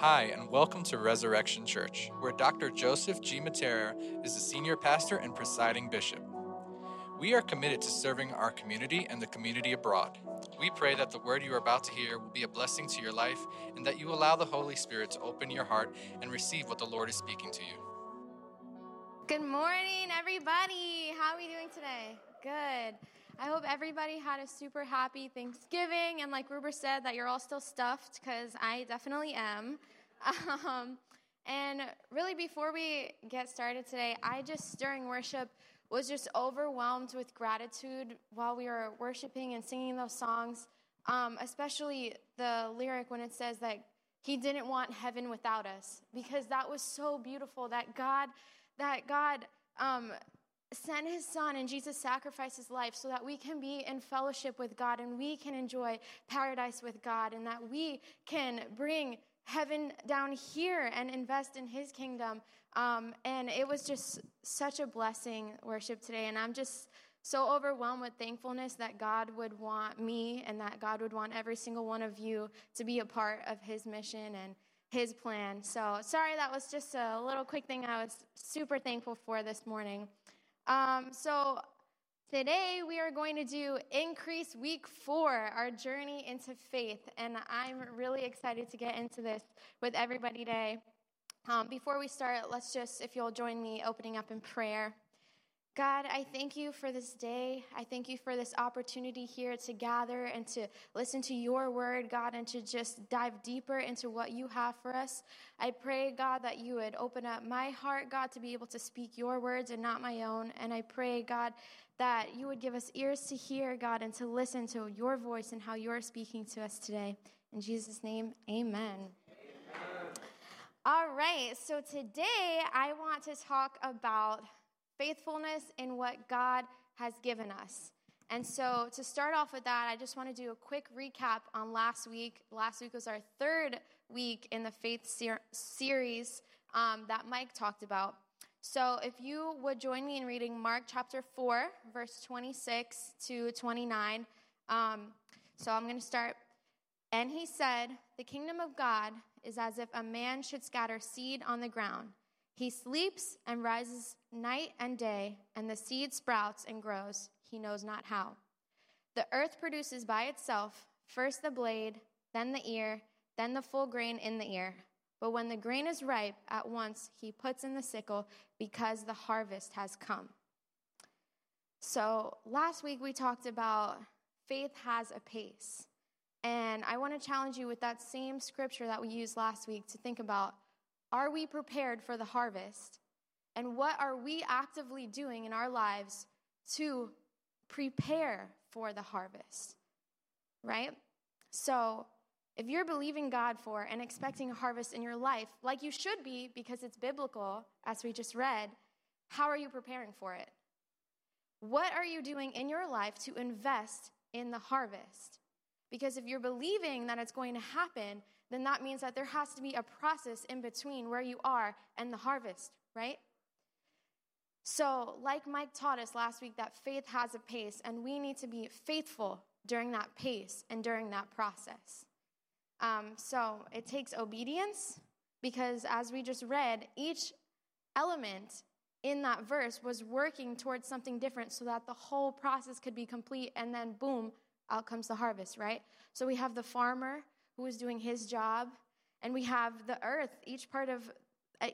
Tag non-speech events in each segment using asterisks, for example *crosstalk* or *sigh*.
Hi, and welcome to Resurrection Church, where Dr. Joseph G. Mattera is the senior pastor and presiding bishop. We are committed to serving our community and the community abroad. We pray that the word you are about to hear will be a blessing to your life and that you allow the Holy Spirit to open your heart and receive what the Lord is speaking to you. Good morning, everybody. How are we doing today? Good. I hope everybody had a super happy Thanksgiving, and like Ruber said, that you're all still stuffed because I definitely am. *laughs* Um, and really, before we get started today, I just during worship was just overwhelmed with gratitude while we were worshiping and singing those songs, um, especially the lyric when it says that He didn't want heaven without us, because that was so beautiful that God, that God. Um, sent his son and Jesus sacrificed his life so that we can be in fellowship with God and we can enjoy paradise with God and that we can bring heaven down here and invest in his kingdom. Um, and it was just such a blessing worship today. And I'm just so overwhelmed with thankfulness that God would want me and that God would want every single one of you to be a part of his mission and his plan. So sorry, that was just a little quick thing I was super thankful for this morning. Um, so today we are going to do Increase Week 4, our journey into faith. And I'm really excited to get into this with everybody today. Um, before we start, let's just, if you'll join me, opening up in prayer. God, I thank you for this day. I thank you for this opportunity here to gather and to listen to your word, God, and to just dive deeper into what you have for us. I pray, God, that you would open up my heart, God, to be able to speak your words and not my own. And I pray, God, that you would give us ears to hear, God, and to listen to your voice and how you're speaking to us today. In Jesus' name, amen. amen. All right, so today I want to talk about faithfulness in what God has given us. And so, to start off with that, I just want to do a quick recap on last week. Last week was our third week in the faith ser- series um, that Mike talked about. So, if you would join me in reading Mark chapter 4, verse 26 to 29. Um, so, I'm going to start. And he said, The kingdom of God is as if a man should scatter seed on the ground. He sleeps and rises night and day, and the seed sprouts and grows, he knows not how. The earth produces by itself first the blade, then the ear, then the full grain in the ear. But when the grain is ripe, at once he puts in the sickle because the harvest has come. So, last week we talked about faith has a pace. And I want to challenge you with that same scripture that we used last week to think about are we prepared for the harvest? And what are we actively doing in our lives to prepare for the harvest? Right? So, if you're believing God for and expecting a harvest in your life, like you should be because it's biblical, as we just read, how are you preparing for it? What are you doing in your life to invest in the harvest? Because if you're believing that it's going to happen, then that means that there has to be a process in between where you are and the harvest, right? So, like Mike taught us last week, that faith has a pace, and we need to be faithful during that pace and during that process. Um, so, it takes obedience because, as we just read, each element in that verse was working towards something different so that the whole process could be complete, and then boom, out comes the harvest, right? So, we have the farmer who is doing his job. And we have the earth, each part of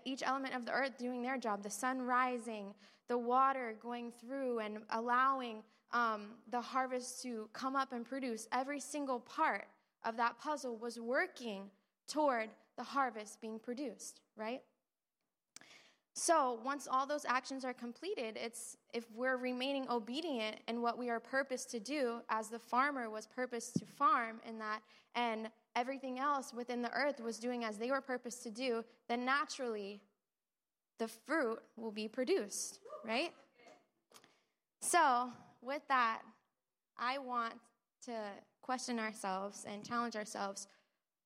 each element of the earth doing their job the sun rising, the water going through and allowing um, the harvest to come up and produce. Every single part of that puzzle was working toward the harvest being produced, right? So, once all those actions are completed, it's if we're remaining obedient in what we are purposed to do, as the farmer was purposed to farm in that, and everything else within the earth was doing as they were purposed to do, then naturally the fruit will be produced, right? So, with that, I want to question ourselves and challenge ourselves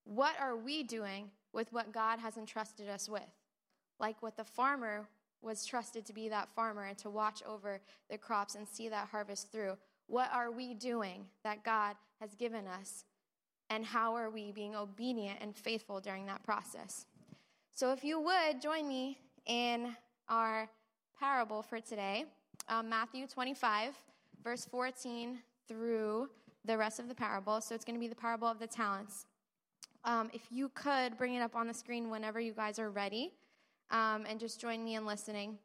what are we doing with what God has entrusted us with? Like what the farmer was trusted to be that farmer and to watch over the crops and see that harvest through. What are we doing that God has given us and how are we being obedient and faithful during that process. So, if you would join me in our parable for today, um, Matthew 25, verse 14 through the rest of the parable. So, it's going to be the parable of the talents. Um, if you could bring it up on the screen whenever you guys are ready, um, and just join me in listening.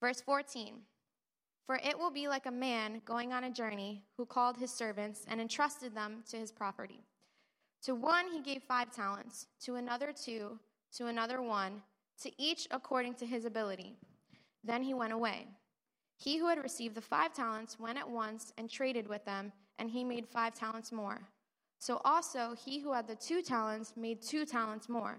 Verse 14 For it will be like a man going on a journey who called his servants and entrusted them to his property. To one he gave five talents, to another two, to another one, to each according to his ability. Then he went away. He who had received the five talents went at once and traded with them, and he made five talents more. So also he who had the two talents made two talents more.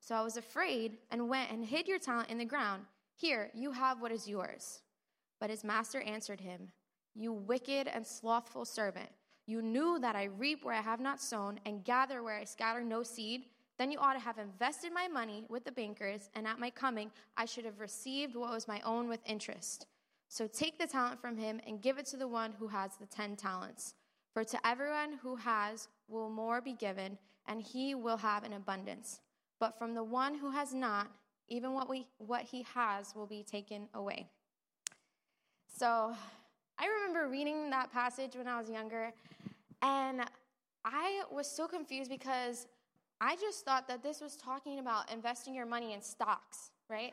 So I was afraid and went and hid your talent in the ground. Here, you have what is yours. But his master answered him, You wicked and slothful servant. You knew that I reap where I have not sown and gather where I scatter no seed. Then you ought to have invested my money with the bankers, and at my coming I should have received what was my own with interest. So take the talent from him and give it to the one who has the ten talents. For to everyone who has will more be given, and he will have an abundance. But from the one who has not, even what, we, what he has will be taken away. So I remember reading that passage when I was younger, and I was so confused because I just thought that this was talking about investing your money in stocks, right?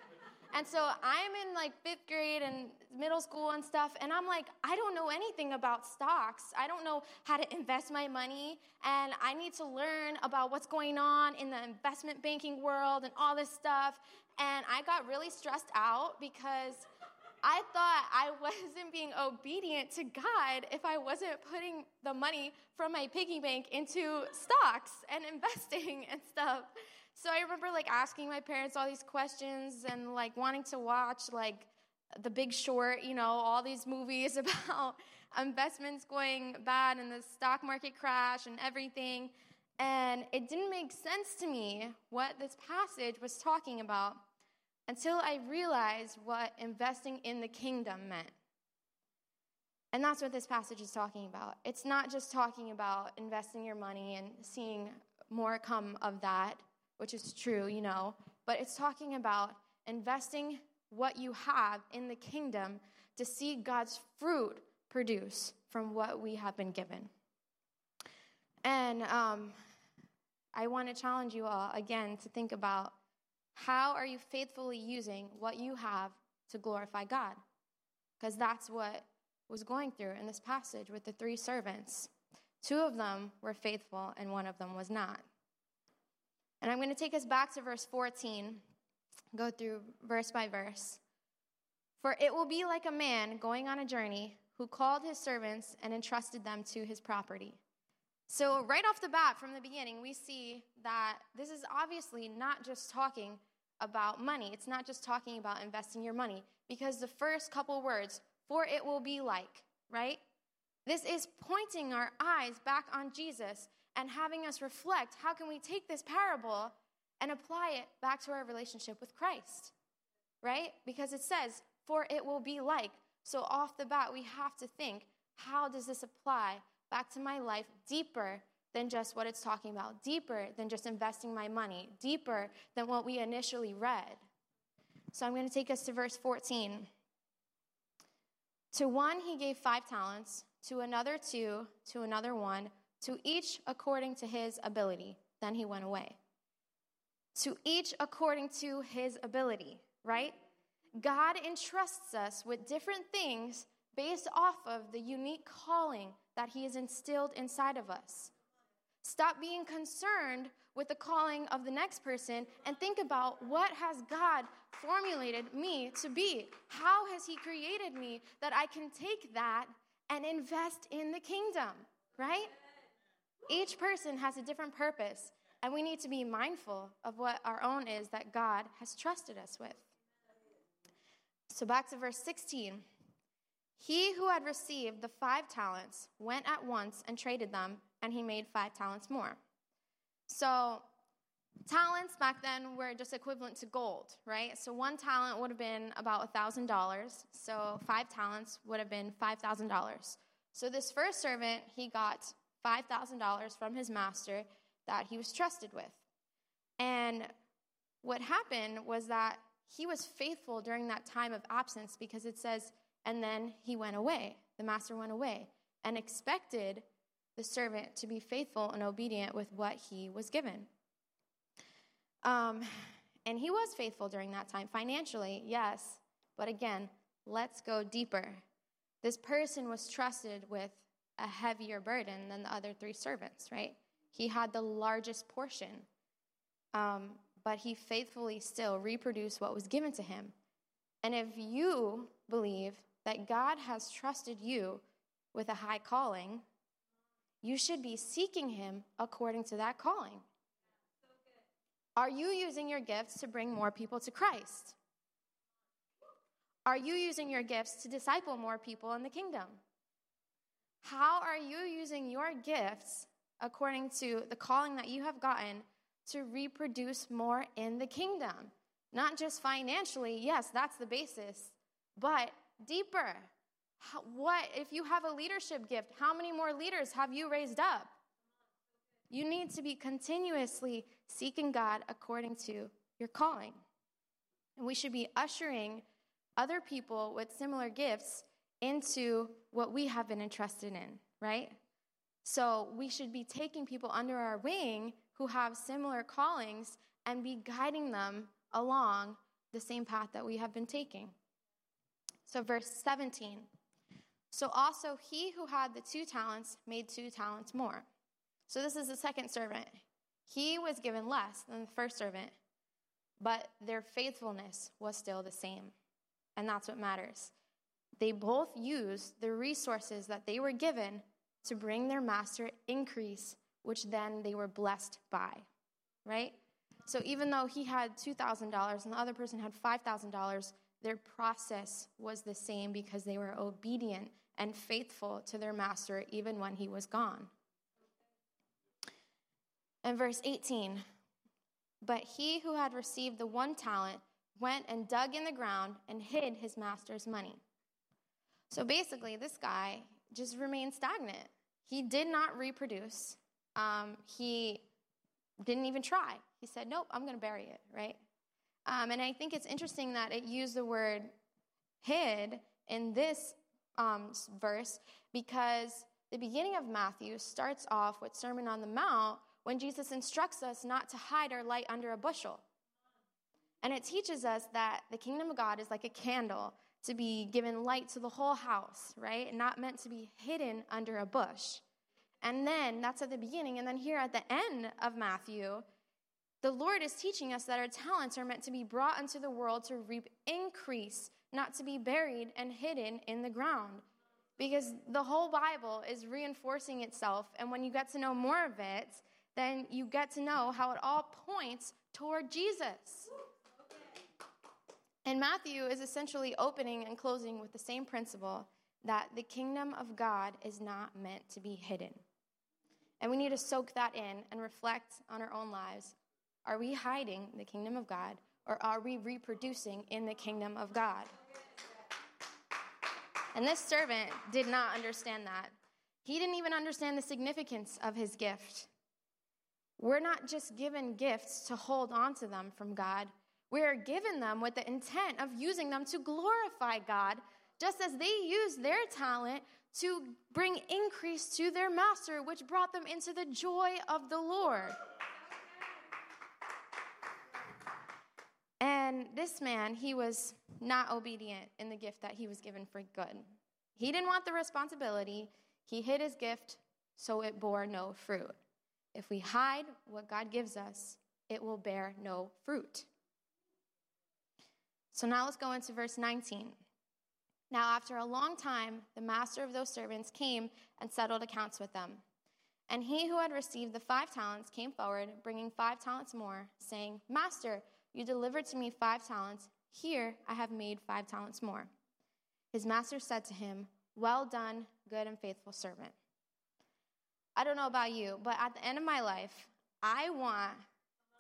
And so I'm in like fifth grade and middle school and stuff, and I'm like, I don't know anything about stocks. I don't know how to invest my money, and I need to learn about what's going on in the investment banking world and all this stuff. And I got really stressed out because I thought I *laughs* wasn't being obedient to God if I wasn't putting the money from my piggy bank into stocks and *laughs* investing and stuff. So I remember like asking my parents all these questions and like wanting to watch like The Big Short, you know, all these movies *laughs* about investments going bad and the stock market crash and everything. And it didn't make sense to me what this passage was talking about until I realized what investing in the kingdom meant. And that's what this passage is talking about. It's not just talking about investing your money and seeing more come of that which is true, you know, but it's talking about investing what you have in the kingdom to see God's fruit produce from what we have been given. And um, I want to challenge you all again to think about how are you faithfully using what you have to glorify God? Because that's what was going through in this passage with the three servants. Two of them were faithful, and one of them was not. And I'm going to take us back to verse 14, go through verse by verse. For it will be like a man going on a journey who called his servants and entrusted them to his property. So, right off the bat, from the beginning, we see that this is obviously not just talking about money. It's not just talking about investing your money, because the first couple words, for it will be like, right? This is pointing our eyes back on Jesus and having us reflect how can we take this parable and apply it back to our relationship with Christ, right? Because it says, for it will be like. So, off the bat, we have to think, how does this apply back to my life deeper than just what it's talking about, deeper than just investing my money, deeper than what we initially read? So, I'm going to take us to verse 14. To one, he gave five talents, to another, two, to another, one to each according to his ability. Then he went away. to each according to his ability, right? God entrusts us with different things based off of the unique calling that he has instilled inside of us. Stop being concerned with the calling of the next person and think about what has God formulated me to be? How has he created me that I can take that and invest in the kingdom, right? Each person has a different purpose, and we need to be mindful of what our own is that God has trusted us with. So back to verse 16. He who had received the five talents went at once and traded them, and he made five talents more. So, talents back then were just equivalent to gold, right? So, one talent would have been about $1,000. So, five talents would have been $5,000. So, this first servant, he got $5,000 from his master that he was trusted with. And what happened was that he was faithful during that time of absence because it says, and then he went away. The master went away and expected the servant to be faithful and obedient with what he was given. Um, and he was faithful during that time financially, yes. But again, let's go deeper. This person was trusted with a heavier burden than the other three servants, right? He had the largest portion. Um, but he faithfully still reproduced what was given to him. And if you believe that God has trusted you with a high calling, you should be seeking him according to that calling. Are you using your gifts to bring more people to Christ? Are you using your gifts to disciple more people in the kingdom? How are you using your gifts according to the calling that you have gotten to reproduce more in the kingdom. Not just financially, yes, that's the basis, but deeper. What if you have a leadership gift? How many more leaders have you raised up? You need to be continuously seeking God according to your calling. And we should be ushering other people with similar gifts into what we have been entrusted in, right? So we should be taking people under our wing who have similar callings and be guiding them along the same path that we have been taking. So, verse 17. So also he who had the two talents made two talents more. So this is the second servant. He was given less than the first servant, but their faithfulness was still the same. And that's what matters. They both used the resources that they were given to bring their master increase which then they were blessed by, right? So even though he had $2,000 and the other person had $5,000, their process was the same because they were obedient and faithful to their master even when he was gone. And verse 18 But he who had received the one talent went and dug in the ground and hid his master's money. So basically, this guy just remained stagnant. He did not reproduce um, he didn't even try. He said, Nope, I'm going to bury it, right? Um, and I think it's interesting that it used the word hid in this um, verse because the beginning of Matthew starts off with Sermon on the Mount when Jesus instructs us not to hide our light under a bushel. And it teaches us that the kingdom of God is like a candle to be given light to the whole house, right? And not meant to be hidden under a bush. And then that's at the beginning. And then here at the end of Matthew, the Lord is teaching us that our talents are meant to be brought into the world to reap increase, not to be buried and hidden in the ground. Because the whole Bible is reinforcing itself. And when you get to know more of it, then you get to know how it all points toward Jesus. And Matthew is essentially opening and closing with the same principle that the kingdom of God is not meant to be hidden. And we need to soak that in and reflect on our own lives. Are we hiding the kingdom of God or are we reproducing in the kingdom of God? And this servant did not understand that. He didn't even understand the significance of his gift. We're not just given gifts to hold on to them from God, we are given them with the intent of using them to glorify God, just as they used their talent to bring increase to their master, which brought them into the joy of the Lord. And this man, he was not obedient in the gift that he was given for good. He didn't want the responsibility. He hid his gift, so it bore no fruit. If we hide what God gives us, it will bear no fruit. So now let's go into verse 19. Now, after a long time, the master of those servants came and settled accounts with them. And he who had received the five talents came forward, bringing five talents more, saying, Master, you delivered to me five talents. Here I have made five talents more. His master said to him, Well done, good and faithful servant. I don't know about you, but at the end of my life, I want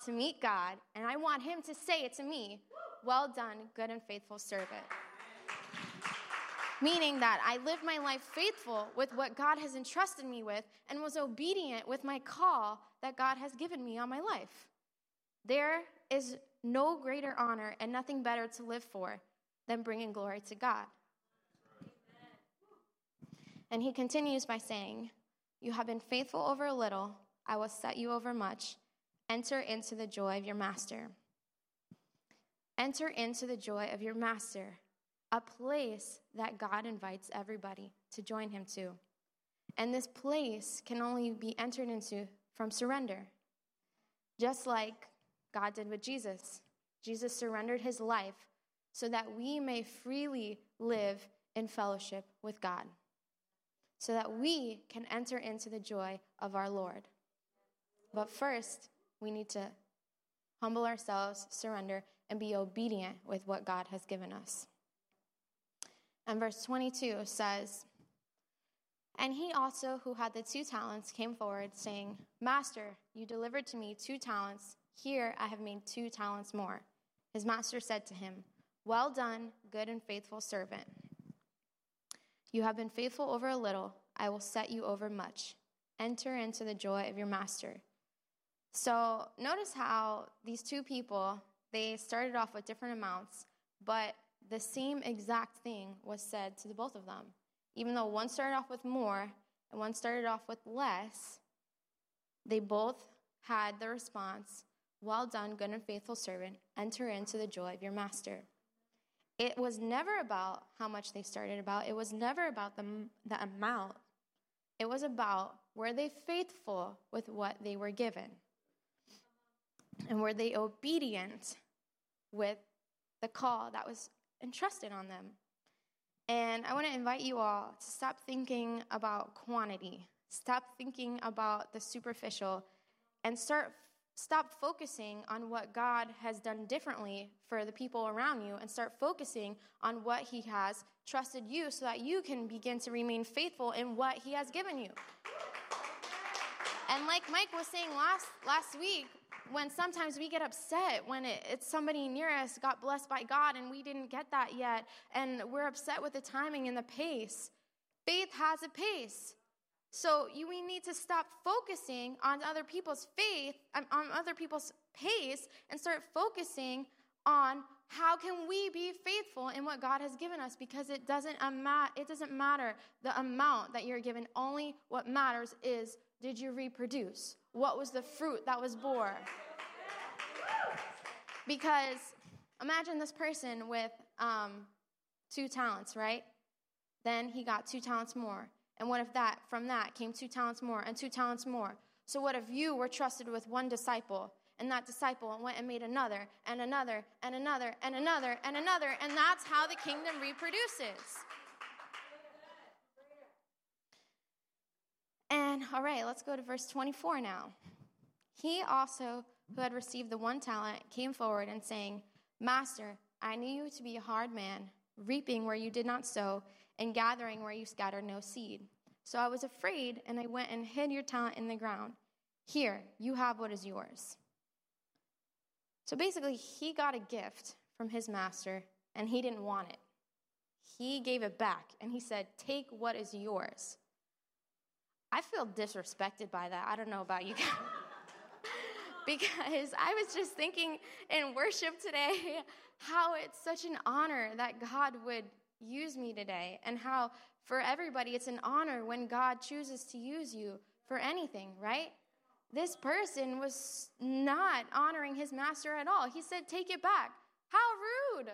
to meet God and I want Him to say it to me, Well done, good and faithful servant meaning that I lived my life faithful with what God has entrusted me with and was obedient with my call that God has given me on my life. There is no greater honor and nothing better to live for than bringing glory to God. And he continues by saying, You have been faithful over a little, I will set you over much. Enter into the joy of your master. Enter into the joy of your master a place that God invites everybody to join him to. And this place can only be entered into from surrender. Just like God did with Jesus. Jesus surrendered his life so that we may freely live in fellowship with God, so that we can enter into the joy of our Lord. But first, we need to humble ourselves, surrender, and be obedient with what God has given us. And verse 22 says, And he also, who had the two talents, came forward, saying, Master, you delivered to me two talents. Here I have made two talents more. His master said to him, Well done, good and faithful servant. You have been faithful over a little, I will set you over much. Enter into the joy of your master. So notice how these two people, they started off with different amounts, but the same exact thing was said to the both of them. Even though one started off with more and one started off with less, they both had the response, Well done, good and faithful servant, enter into the joy of your master. It was never about how much they started about, it was never about the, the amount. It was about were they faithful with what they were given? And were they obedient with the call that was entrusted on them. And I want to invite you all to stop thinking about quantity, stop thinking about the superficial, and start stop focusing on what God has done differently for the people around you and start focusing on what he has trusted you so that you can begin to remain faithful in what he has given you. And like Mike was saying last last week, when sometimes we get upset when it, it's somebody near us got blessed by God and we didn't get that yet, and we're upset with the timing and the pace. Faith has a pace. So you, we need to stop focusing on other people's faith, um, on other people's pace, and start focusing on how can we be faithful in what God has given us because it doesn't, ama- it doesn't matter the amount that you're given. Only what matters is did you reproduce? What was the fruit that was bore? Because imagine this person with um, two talents, right? Then he got two talents more. And what if that, from that, came two talents more and two talents more? So, what if you were trusted with one disciple and that disciple went and made another and another and another and another and another? And that's how the kingdom reproduces. And all right, let's go to verse 24 now. He also, who had received the one talent, came forward and saying, Master, I knew you to be a hard man, reaping where you did not sow, and gathering where you scattered no seed. So I was afraid, and I went and hid your talent in the ground. Here, you have what is yours. So basically, he got a gift from his master, and he didn't want it. He gave it back, and he said, Take what is yours. I feel disrespected by that. I don't know about you guys. *laughs* because I was just thinking in worship today how it's such an honor that God would use me today, and how for everybody it's an honor when God chooses to use you for anything, right? This person was not honoring his master at all. He said, Take it back. How rude.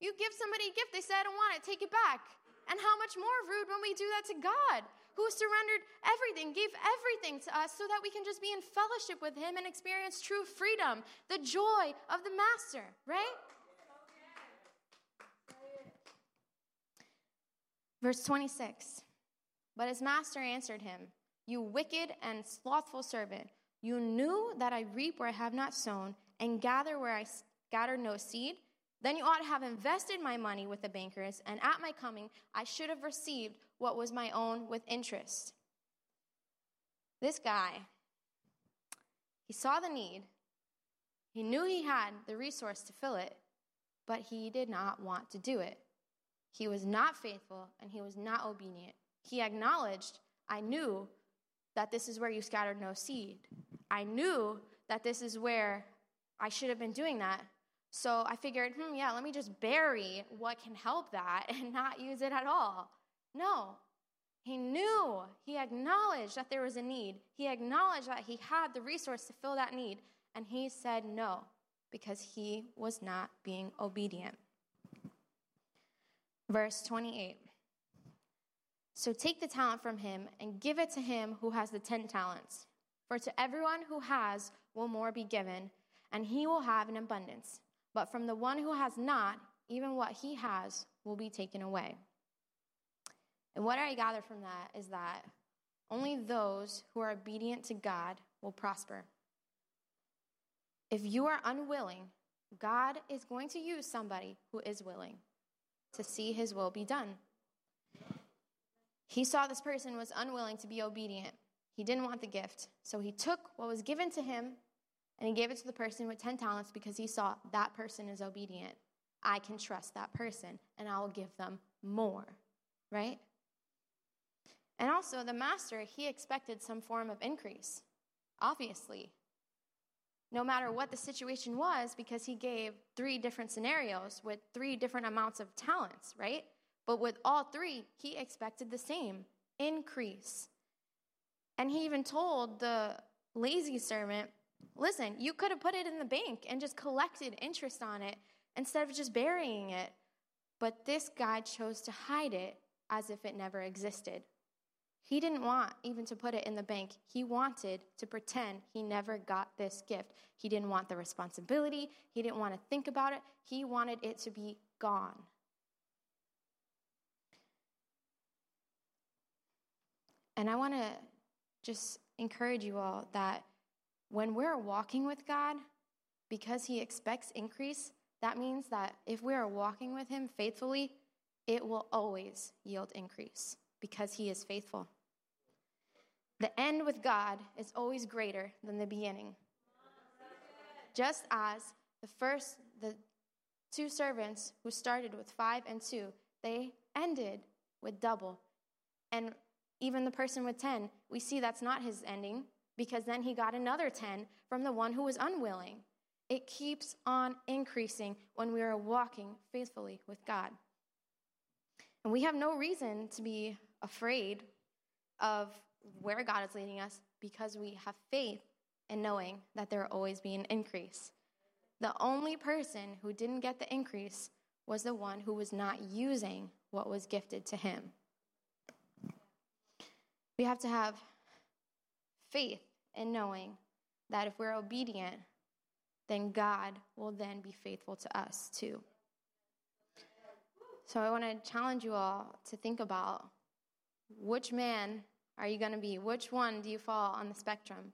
You give somebody a gift, they say, I don't want it, take it back. And how much more rude when we do that to God, who surrendered everything, gave everything to us so that we can just be in fellowship with Him and experience true freedom, the joy of the Master, right? Verse 26 But his master answered him, You wicked and slothful servant, you knew that I reap where I have not sown, and gather where I scattered no seed. Then you ought to have invested my money with the bankers, and at my coming I should have received what was my own with interest. This guy, he saw the need, he knew he had the resource to fill it, but he did not want to do it. He was not faithful and he was not obedient. He acknowledged, I knew that this is where you scattered no seed. I knew that this is where I should have been doing that. So I figured, hmm, yeah, let me just bury what can help that *laughs* and not use it at all. No. He knew, he acknowledged that there was a need. He acknowledged that he had the resource to fill that need. And he said no because he was not being obedient. Verse 28. So take the talent from him and give it to him who has the ten talents. For to everyone who has will more be given, and he will have an abundance. But from the one who has not, even what he has will be taken away. And what I gather from that is that only those who are obedient to God will prosper. If you are unwilling, God is going to use somebody who is willing to see his will be done. He saw this person was unwilling to be obedient. He didn't want the gift. So he took what was given to him and he gave it to the person with 10 talents because he saw that person is obedient. I can trust that person and I will give them more, right? And also, the master, he expected some form of increase, obviously. No matter what the situation was, because he gave three different scenarios with three different amounts of talents, right? But with all three, he expected the same increase. And he even told the lazy servant, listen, you could have put it in the bank and just collected interest on it instead of just burying it. But this guy chose to hide it as if it never existed. He didn't want even to put it in the bank. He wanted to pretend he never got this gift. He didn't want the responsibility. He didn't want to think about it. He wanted it to be gone. And I want to just encourage you all that when we're walking with God, because He expects increase, that means that if we are walking with Him faithfully, it will always yield increase because He is faithful. The end with God is always greater than the beginning. Just as the first, the two servants who started with five and two, they ended with double. And even the person with 10, we see that's not his ending because then he got another 10 from the one who was unwilling. It keeps on increasing when we are walking faithfully with God. And we have no reason to be afraid of where God is leading us because we have faith in knowing that there will always be an increase. The only person who didn't get the increase was the one who was not using what was gifted to him. We have to have faith in knowing that if we're obedient, then God will then be faithful to us too. So I want to challenge you all to think about which man are you going to be? Which one do you fall on the spectrum?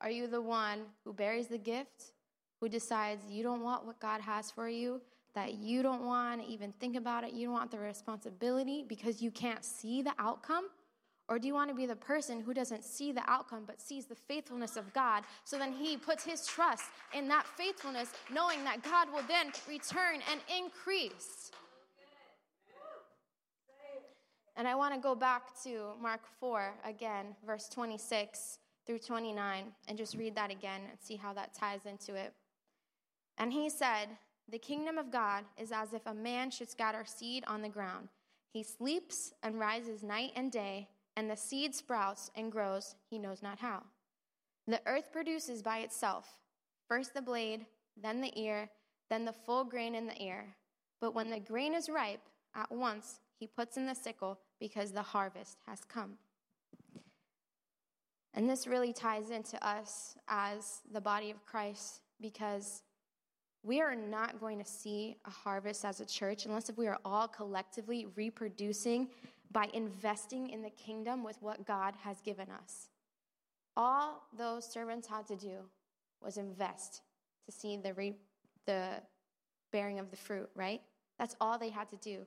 Are you the one who buries the gift, who decides you don't want what God has for you, that you don't want to even think about it, you don't want the responsibility because you can't see the outcome? Or do you want to be the person who doesn't see the outcome but sees the faithfulness of God? So then he puts his trust in that faithfulness, knowing that God will then return and increase. And I want to go back to Mark 4 again, verse 26 through 29, and just read that again and see how that ties into it. And he said, The kingdom of God is as if a man should scatter seed on the ground. He sleeps and rises night and day and the seed sprouts and grows, he knows not how. The earth produces by itself first the blade, then the ear, then the full grain in the ear. But when the grain is ripe, at once he puts in the sickle because the harvest has come. And this really ties into us as the body of Christ because we are not going to see a harvest as a church unless if we are all collectively reproducing by investing in the kingdom with what God has given us. All those servants had to do was invest to see the, re- the bearing of the fruit, right? That's all they had to do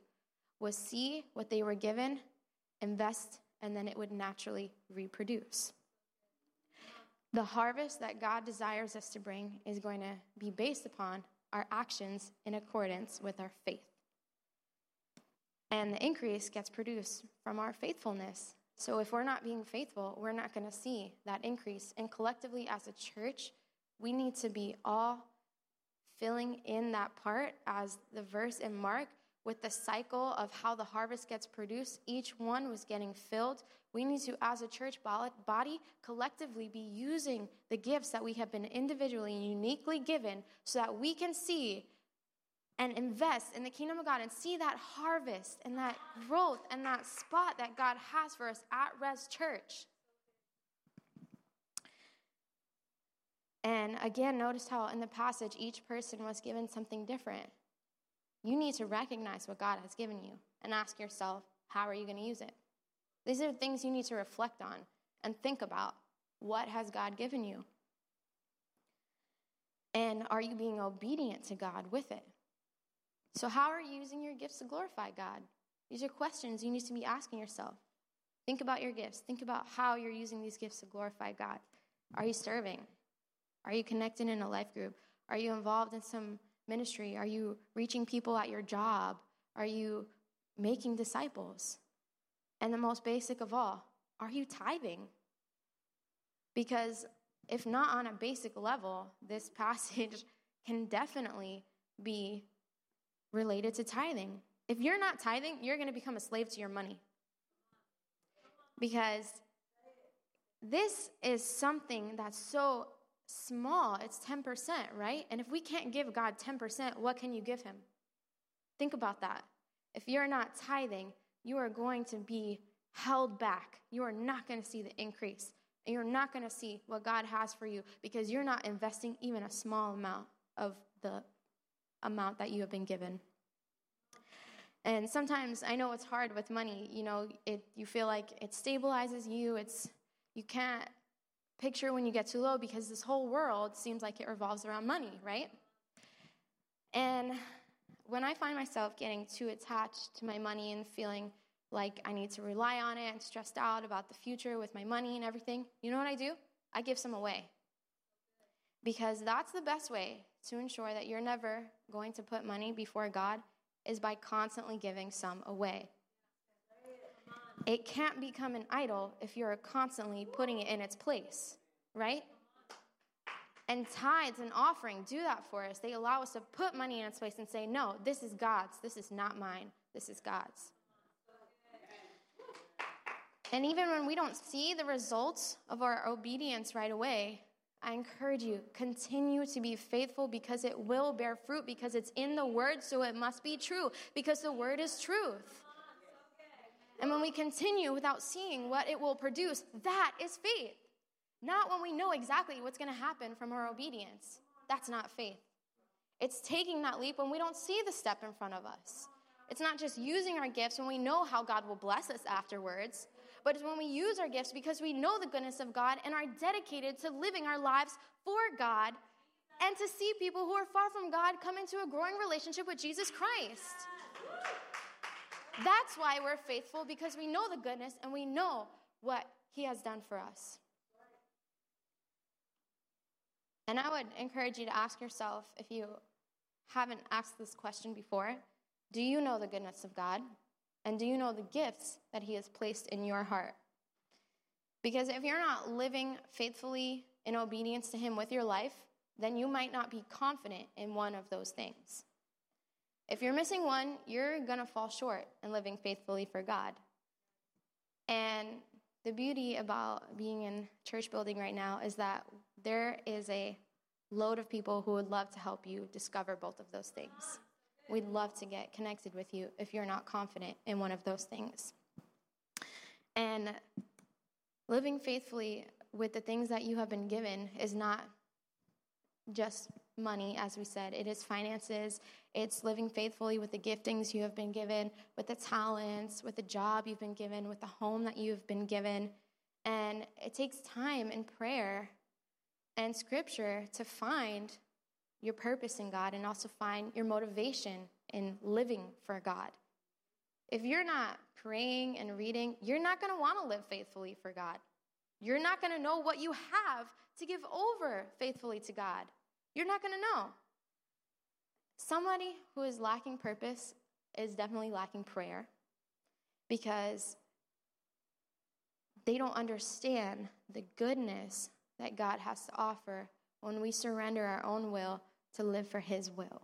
was see what they were given, invest, and then it would naturally reproduce. The harvest that God desires us to bring is going to be based upon our actions in accordance with our faith. And the increase gets produced from our faithfulness. So if we're not being faithful, we're not going to see that increase. And collectively, as a church, we need to be all filling in that part as the verse in Mark with the cycle of how the harvest gets produced, each one was getting filled. We need to, as a church body, collectively be using the gifts that we have been individually and uniquely given so that we can see and invest in the kingdom of God and see that harvest and that growth and that spot that God has for us at Res Church. And again, notice how in the passage each person was given something different. You need to recognize what God has given you and ask yourself, how are you going to use it? These are things you need to reflect on and think about. What has God given you? And are you being obedient to God with it? So, how are you using your gifts to glorify God? These are questions you need to be asking yourself. Think about your gifts. Think about how you're using these gifts to glorify God. Are you serving? Are you connected in a life group? Are you involved in some ministry? Are you reaching people at your job? Are you making disciples? And the most basic of all, are you tithing? Because if not on a basic level, this *laughs* passage can definitely be related to tithing. If you're not tithing, you're going to become a slave to your money. Because this is something that's so small, it's 10%, right? And if we can't give God 10%, what can you give Him? Think about that. If you're not tithing, you are going to be held back. You are not going to see the increase. And you're not going to see what God has for you because you're not investing even a small amount of the amount that you have been given. And sometimes I know it's hard with money. You know, it you feel like it stabilizes you. It's you can't picture when you get too low because this whole world seems like it revolves around money, right? And when I find myself getting too attached to my money and feeling like I need to rely on it and stressed out about the future with my money and everything, you know what I do? I give some away. Because that's the best way to ensure that you're never going to put money before God is by constantly giving some away. It can't become an idol if you're constantly putting it in its place, right? And tithes and offering do that for us. They allow us to put money in its place and say, no, this is God's. This is not mine. This is God's. And even when we don't see the results of our obedience right away, I encourage you, continue to be faithful because it will bear fruit, because it's in the word, so it must be true, because the word is truth. And when we continue without seeing what it will produce, that is faith. Not when we know exactly what's going to happen from our obedience. That's not faith. It's taking that leap when we don't see the step in front of us. It's not just using our gifts when we know how God will bless us afterwards, but it's when we use our gifts because we know the goodness of God and are dedicated to living our lives for God and to see people who are far from God come into a growing relationship with Jesus Christ. That's why we're faithful because we know the goodness and we know what He has done for us. And I would encourage you to ask yourself if you haven't asked this question before do you know the goodness of God? And do you know the gifts that He has placed in your heart? Because if you're not living faithfully in obedience to Him with your life, then you might not be confident in one of those things. If you're missing one, you're going to fall short in living faithfully for God. And the beauty about being in church building right now is that there is a load of people who would love to help you discover both of those things. We'd love to get connected with you if you're not confident in one of those things. And living faithfully with the things that you have been given is not just money, as we said, it is finances, it's living faithfully with the giftings you have been given, with the talents, with the job you've been given, with the home that you've been given. And it takes time and prayer and scripture to find your purpose in God and also find your motivation in living for God. If you're not praying and reading, you're not going to want to live faithfully for God. You're not going to know what you have to give over faithfully to God. You're not going to know. Somebody who is lacking purpose is definitely lacking prayer because they don't understand the goodness that God has to offer when we surrender our own will to live for His will.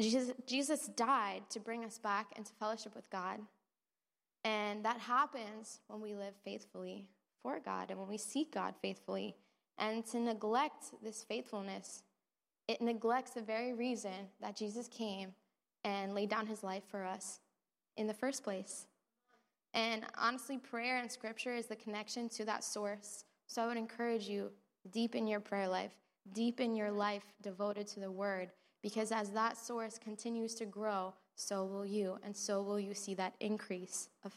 Jesus, Jesus died to bring us back into fellowship with God. And that happens when we live faithfully for God and when we seek God faithfully. And to neglect this faithfulness, it neglects the very reason that Jesus came and laid down his life for us in the first place. And honestly, prayer and scripture is the connection to that source. So I would encourage you deepen your prayer life, deepen your life devoted to the word, because as that source continues to grow, so will you, and so will you see that increase of,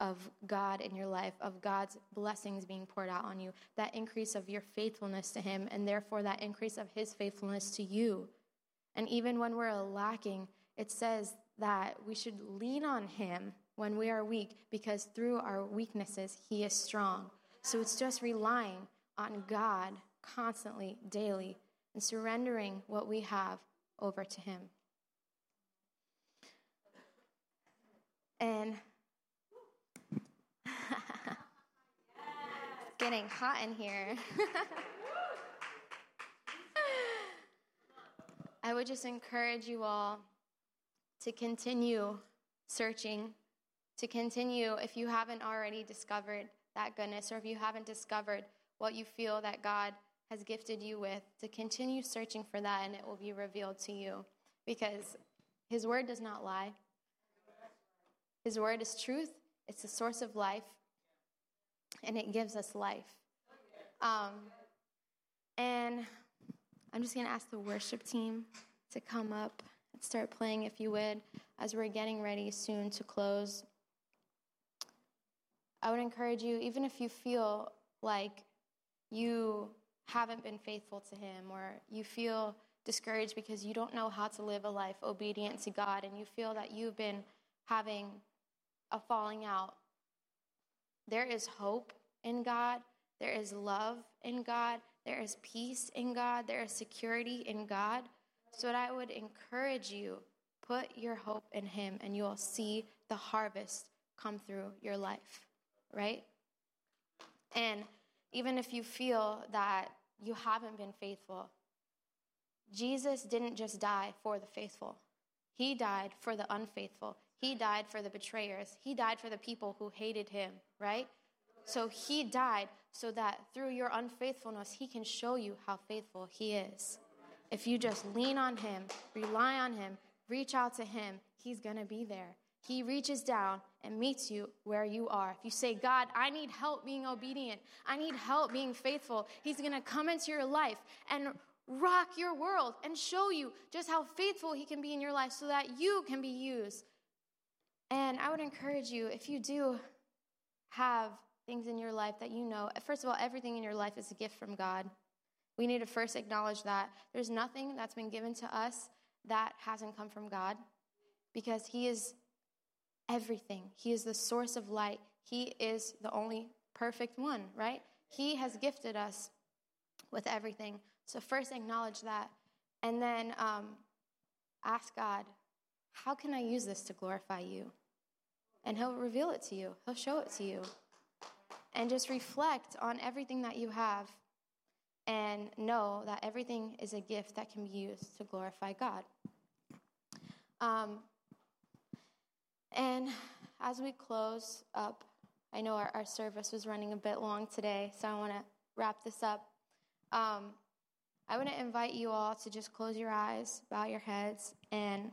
of God in your life, of God's blessings being poured out on you, that increase of your faithfulness to Him, and therefore that increase of His faithfulness to you. And even when we're lacking, it says that we should lean on Him when we are weak, because through our weaknesses, He is strong. So it's just relying on God constantly, daily, and surrendering what we have over to Him. And getting hot in here. *laughs* I would just encourage you all to continue searching, to continue, if you haven't already discovered that goodness, or if you haven't discovered what you feel that God has gifted you with, to continue searching for that and it will be revealed to you. Because His word does not lie, His word is truth, it's the source of life, and it gives us life. Um, and I'm just going to ask the worship team to come up and start playing, if you would, as we're getting ready soon to close. I would encourage you, even if you feel like you haven't been faithful to Him or you feel discouraged because you don't know how to live a life obedient to God and you feel that you've been having a falling out, there is hope in God, there is love in God, there is peace in God, there is security in God. So, I would encourage you put your hope in Him and you will see the harvest come through your life right? And even if you feel that you haven't been faithful, Jesus didn't just die for the faithful, He died for the unfaithful. He died for the betrayers. He died for the people who hated Him, right? So He died so that through your unfaithfulness, He can show you how faithful He is. If you just lean on Him, rely on Him, reach out to Him, He's gonna be there. He reaches down and meets you where you are. If you say, God, I need help being obedient, I need help being faithful, He's going to come into your life and rock your world and show you just how faithful He can be in your life so that you can be used. And I would encourage you, if you do have things in your life that you know, first of all, everything in your life is a gift from God. We need to first acknowledge that there's nothing that's been given to us that hasn't come from God because He is everything. He is the source of light. He is the only perfect one, right? He has gifted us with everything. So, first acknowledge that. And then um, ask God, how can I use this to glorify you? And He'll reveal it to you, He'll show it to you. And just reflect on everything that you have and know that everything is a gift that can be used to glorify God. Um, and as we close up, I know our, our service was running a bit long today, so I want to wrap this up. Um, I want to invite you all to just close your eyes, bow your heads, and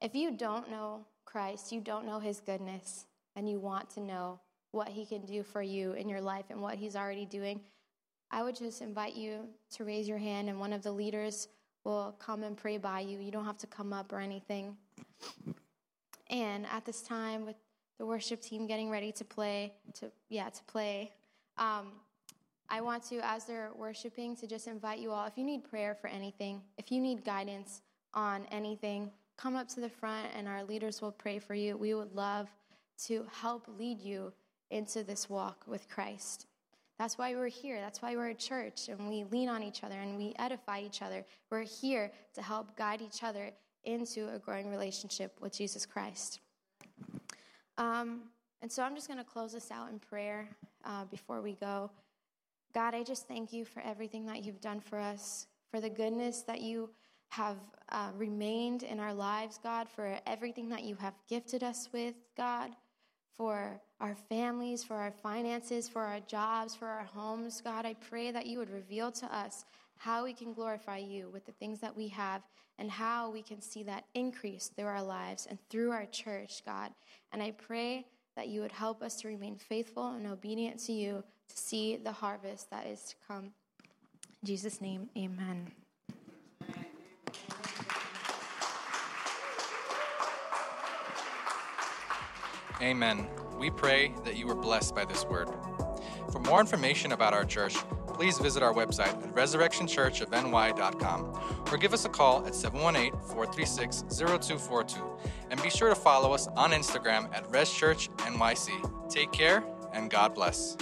if you don't know Christ, you don't know his goodness, and you want to know what he can do for you in your life and what he's already doing, I would just invite you to raise your hand, and one of the leaders will come and pray by you. You don't have to come up or anything. And at this time, with the worship team getting ready to play, to yeah, to play, um, I want to, as they're worshiping, to just invite you all. If you need prayer for anything, if you need guidance on anything, come up to the front, and our leaders will pray for you. We would love to help lead you into this walk with Christ. That's why we're here. That's why we're a church and we lean on each other and we edify each other. We're here to help guide each other into a growing relationship with Jesus Christ. Um, and so I'm just going to close this out in prayer uh, before we go. God, I just thank you for everything that you've done for us, for the goodness that you have uh, remained in our lives, God, for everything that you have gifted us with, God for our families, for our finances, for our jobs, for our homes. God, I pray that you would reveal to us how we can glorify you with the things that we have and how we can see that increase through our lives and through our church, God. And I pray that you would help us to remain faithful and obedient to you to see the harvest that is to come. In Jesus' name, amen. Amen. We pray that you were blessed by this word. For more information about our church, please visit our website at resurrectionchurchofny.com or give us a call at 718 436 0242. And be sure to follow us on Instagram at ResChurchNYC. Take care and God bless.